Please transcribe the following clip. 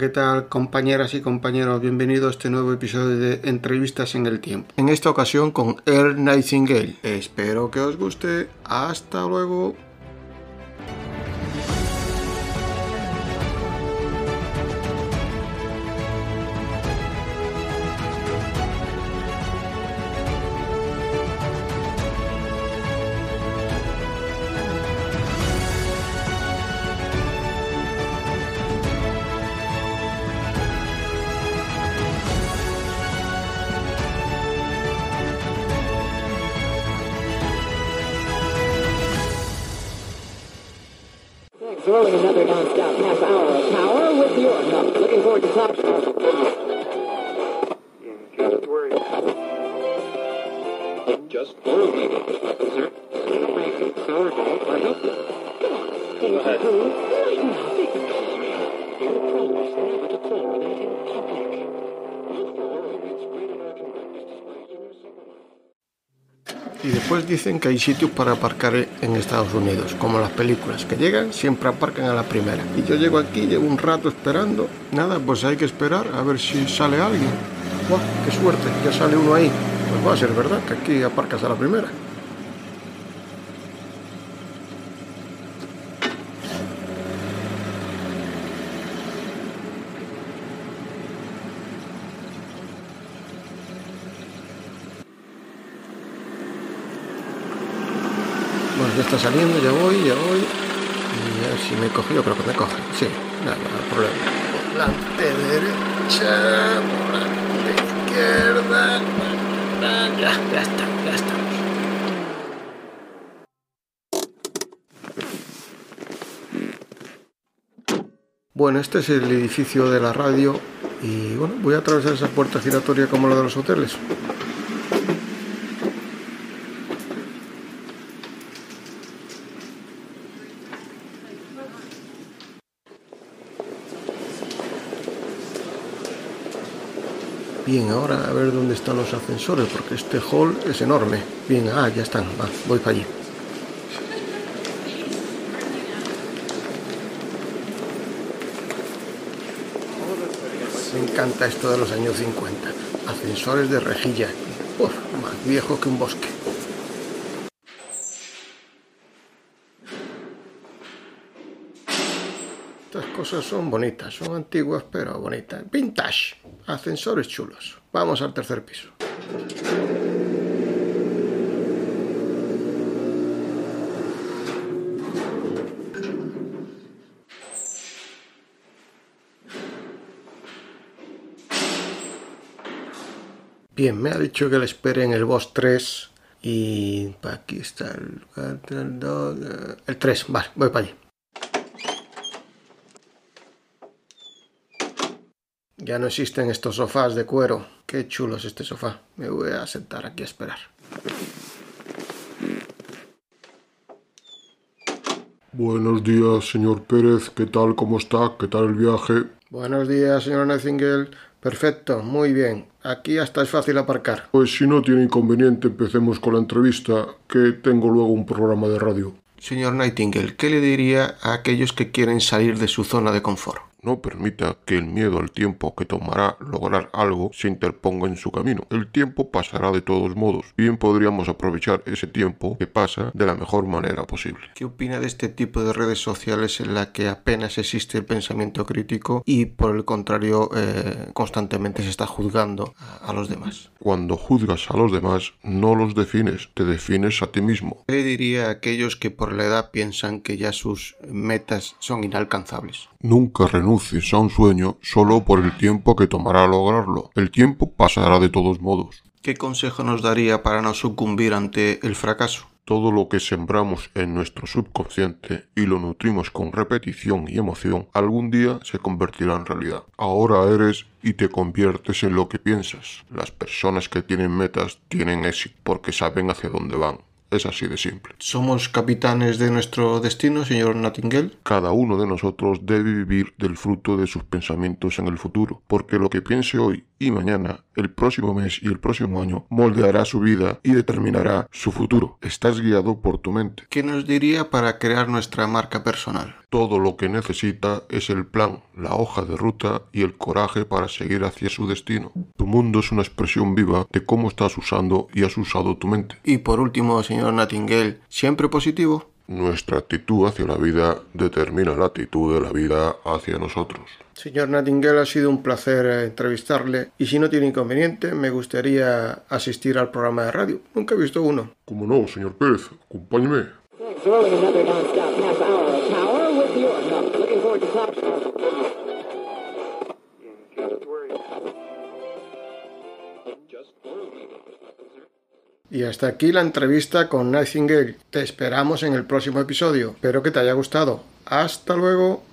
¿qué tal compañeras y compañeros? Bienvenido a este nuevo episodio de Entrevistas en el Tiempo. En esta ocasión con Earl Nightingale. Espero que os guste. Hasta luego. Throwing another nonstop half hour of power with your help. Looking forward to talking. Just worry. Just Y después dicen que hay sitios para aparcar en Estados Unidos, como las películas, que llegan, siempre aparcan a la primera. Y yo llego aquí, llevo un rato esperando. Nada, pues hay que esperar a ver si sale alguien. ¡Buah, qué suerte! Ya sale uno ahí. Pues va a ser verdad que aquí aparcas a la primera. Ya está saliendo, ya voy, ya voy. Y a ver si me coge, yo creo que me coge. Sí, nada, no hay problema. Volante derecha, volante izquierda. Ya, ya está, ya estamos. Bueno, este es el edificio de la radio y bueno, voy a atravesar esa puerta giratoria como la de los hoteles. Bien, ahora a ver dónde están los ascensores, porque este hall es enorme. Bien, ah, ya están, va, voy para allí. Me encanta esto de los años 50. Ascensores de rejilla. Uf, más viejo que un bosque. Estas cosas son bonitas, son antiguas pero bonitas. Vintage, ascensores chulos. Vamos al tercer piso. Bien, me ha dicho que le espere en el boss 3 y aquí está el, el, eh, el 3. Vale, voy para allí. Ya no existen estos sofás de cuero. Qué chulo es este sofá. Me voy a sentar aquí a esperar. Buenos días, señor Pérez. ¿Qué tal? ¿Cómo está? ¿Qué tal el viaje? Buenos días, señor Nightingale. Perfecto, muy bien. Aquí hasta es fácil aparcar. Pues si no tiene inconveniente, empecemos con la entrevista, que tengo luego un programa de radio. Señor Nightingale, ¿qué le diría a aquellos que quieren salir de su zona de confort? No permita que el miedo al tiempo que tomará lograr algo se interponga en su camino. El tiempo pasará de todos modos. Bien podríamos aprovechar ese tiempo que pasa de la mejor manera posible. ¿Qué opina de este tipo de redes sociales en la que apenas existe el pensamiento crítico y por el contrario eh, constantemente se está juzgando a, los demás? Cuando juzgas a los demás, no los defines, te defines a ti mismo. ¿Qué le diría a aquellos que por la edad piensan que ya sus metas son inalcanzables? Nunca renuncies a un sueño solo por el tiempo que tomará lograrlo. El tiempo pasará de todos modos. ¿Qué consejo nos daría para no sucumbir ante el fracaso? Todo lo que sembramos en nuestro subconsciente y lo nutrimos con repetición y emoción, algún día se convertirá en realidad. Ahora eres y te conviertes en lo que piensas. Las personas que tienen metas tienen éxito porque saben hacia dónde van. Es así de simple. ¿Somos capitanes de nuestro destino, señor Nightingale? Cada uno de nosotros debe vivir del fruto de sus pensamientos en el futuro, porque lo que piense hoy y mañana, el próximo mes y el próximo año moldeará su vida y determinará su futuro. Estás guiado por tu mente. ¿Qué nos diría para crear nuestra marca personal? Todo lo que necesita es el plan, la hoja de ruta y el coraje para seguir hacia su destino. Tu mundo es una expresión viva de cómo estás usando y has usado tu mente. Y por último, señor Nightingale, ¿siempre positivo? Nuestra actitud hacia la vida determina la actitud de la vida hacia nosotros. Señor Nightingale, ha sido un placer eh, entrevistarle y si no tiene inconveniente, me gustaría asistir al programa de radio. Nunca he visto uno. Como no, señor Pérez, acompáñeme. Y hasta aquí la entrevista con Nightingale. Te esperamos en el próximo episodio. Espero que te haya gustado. Hasta luego.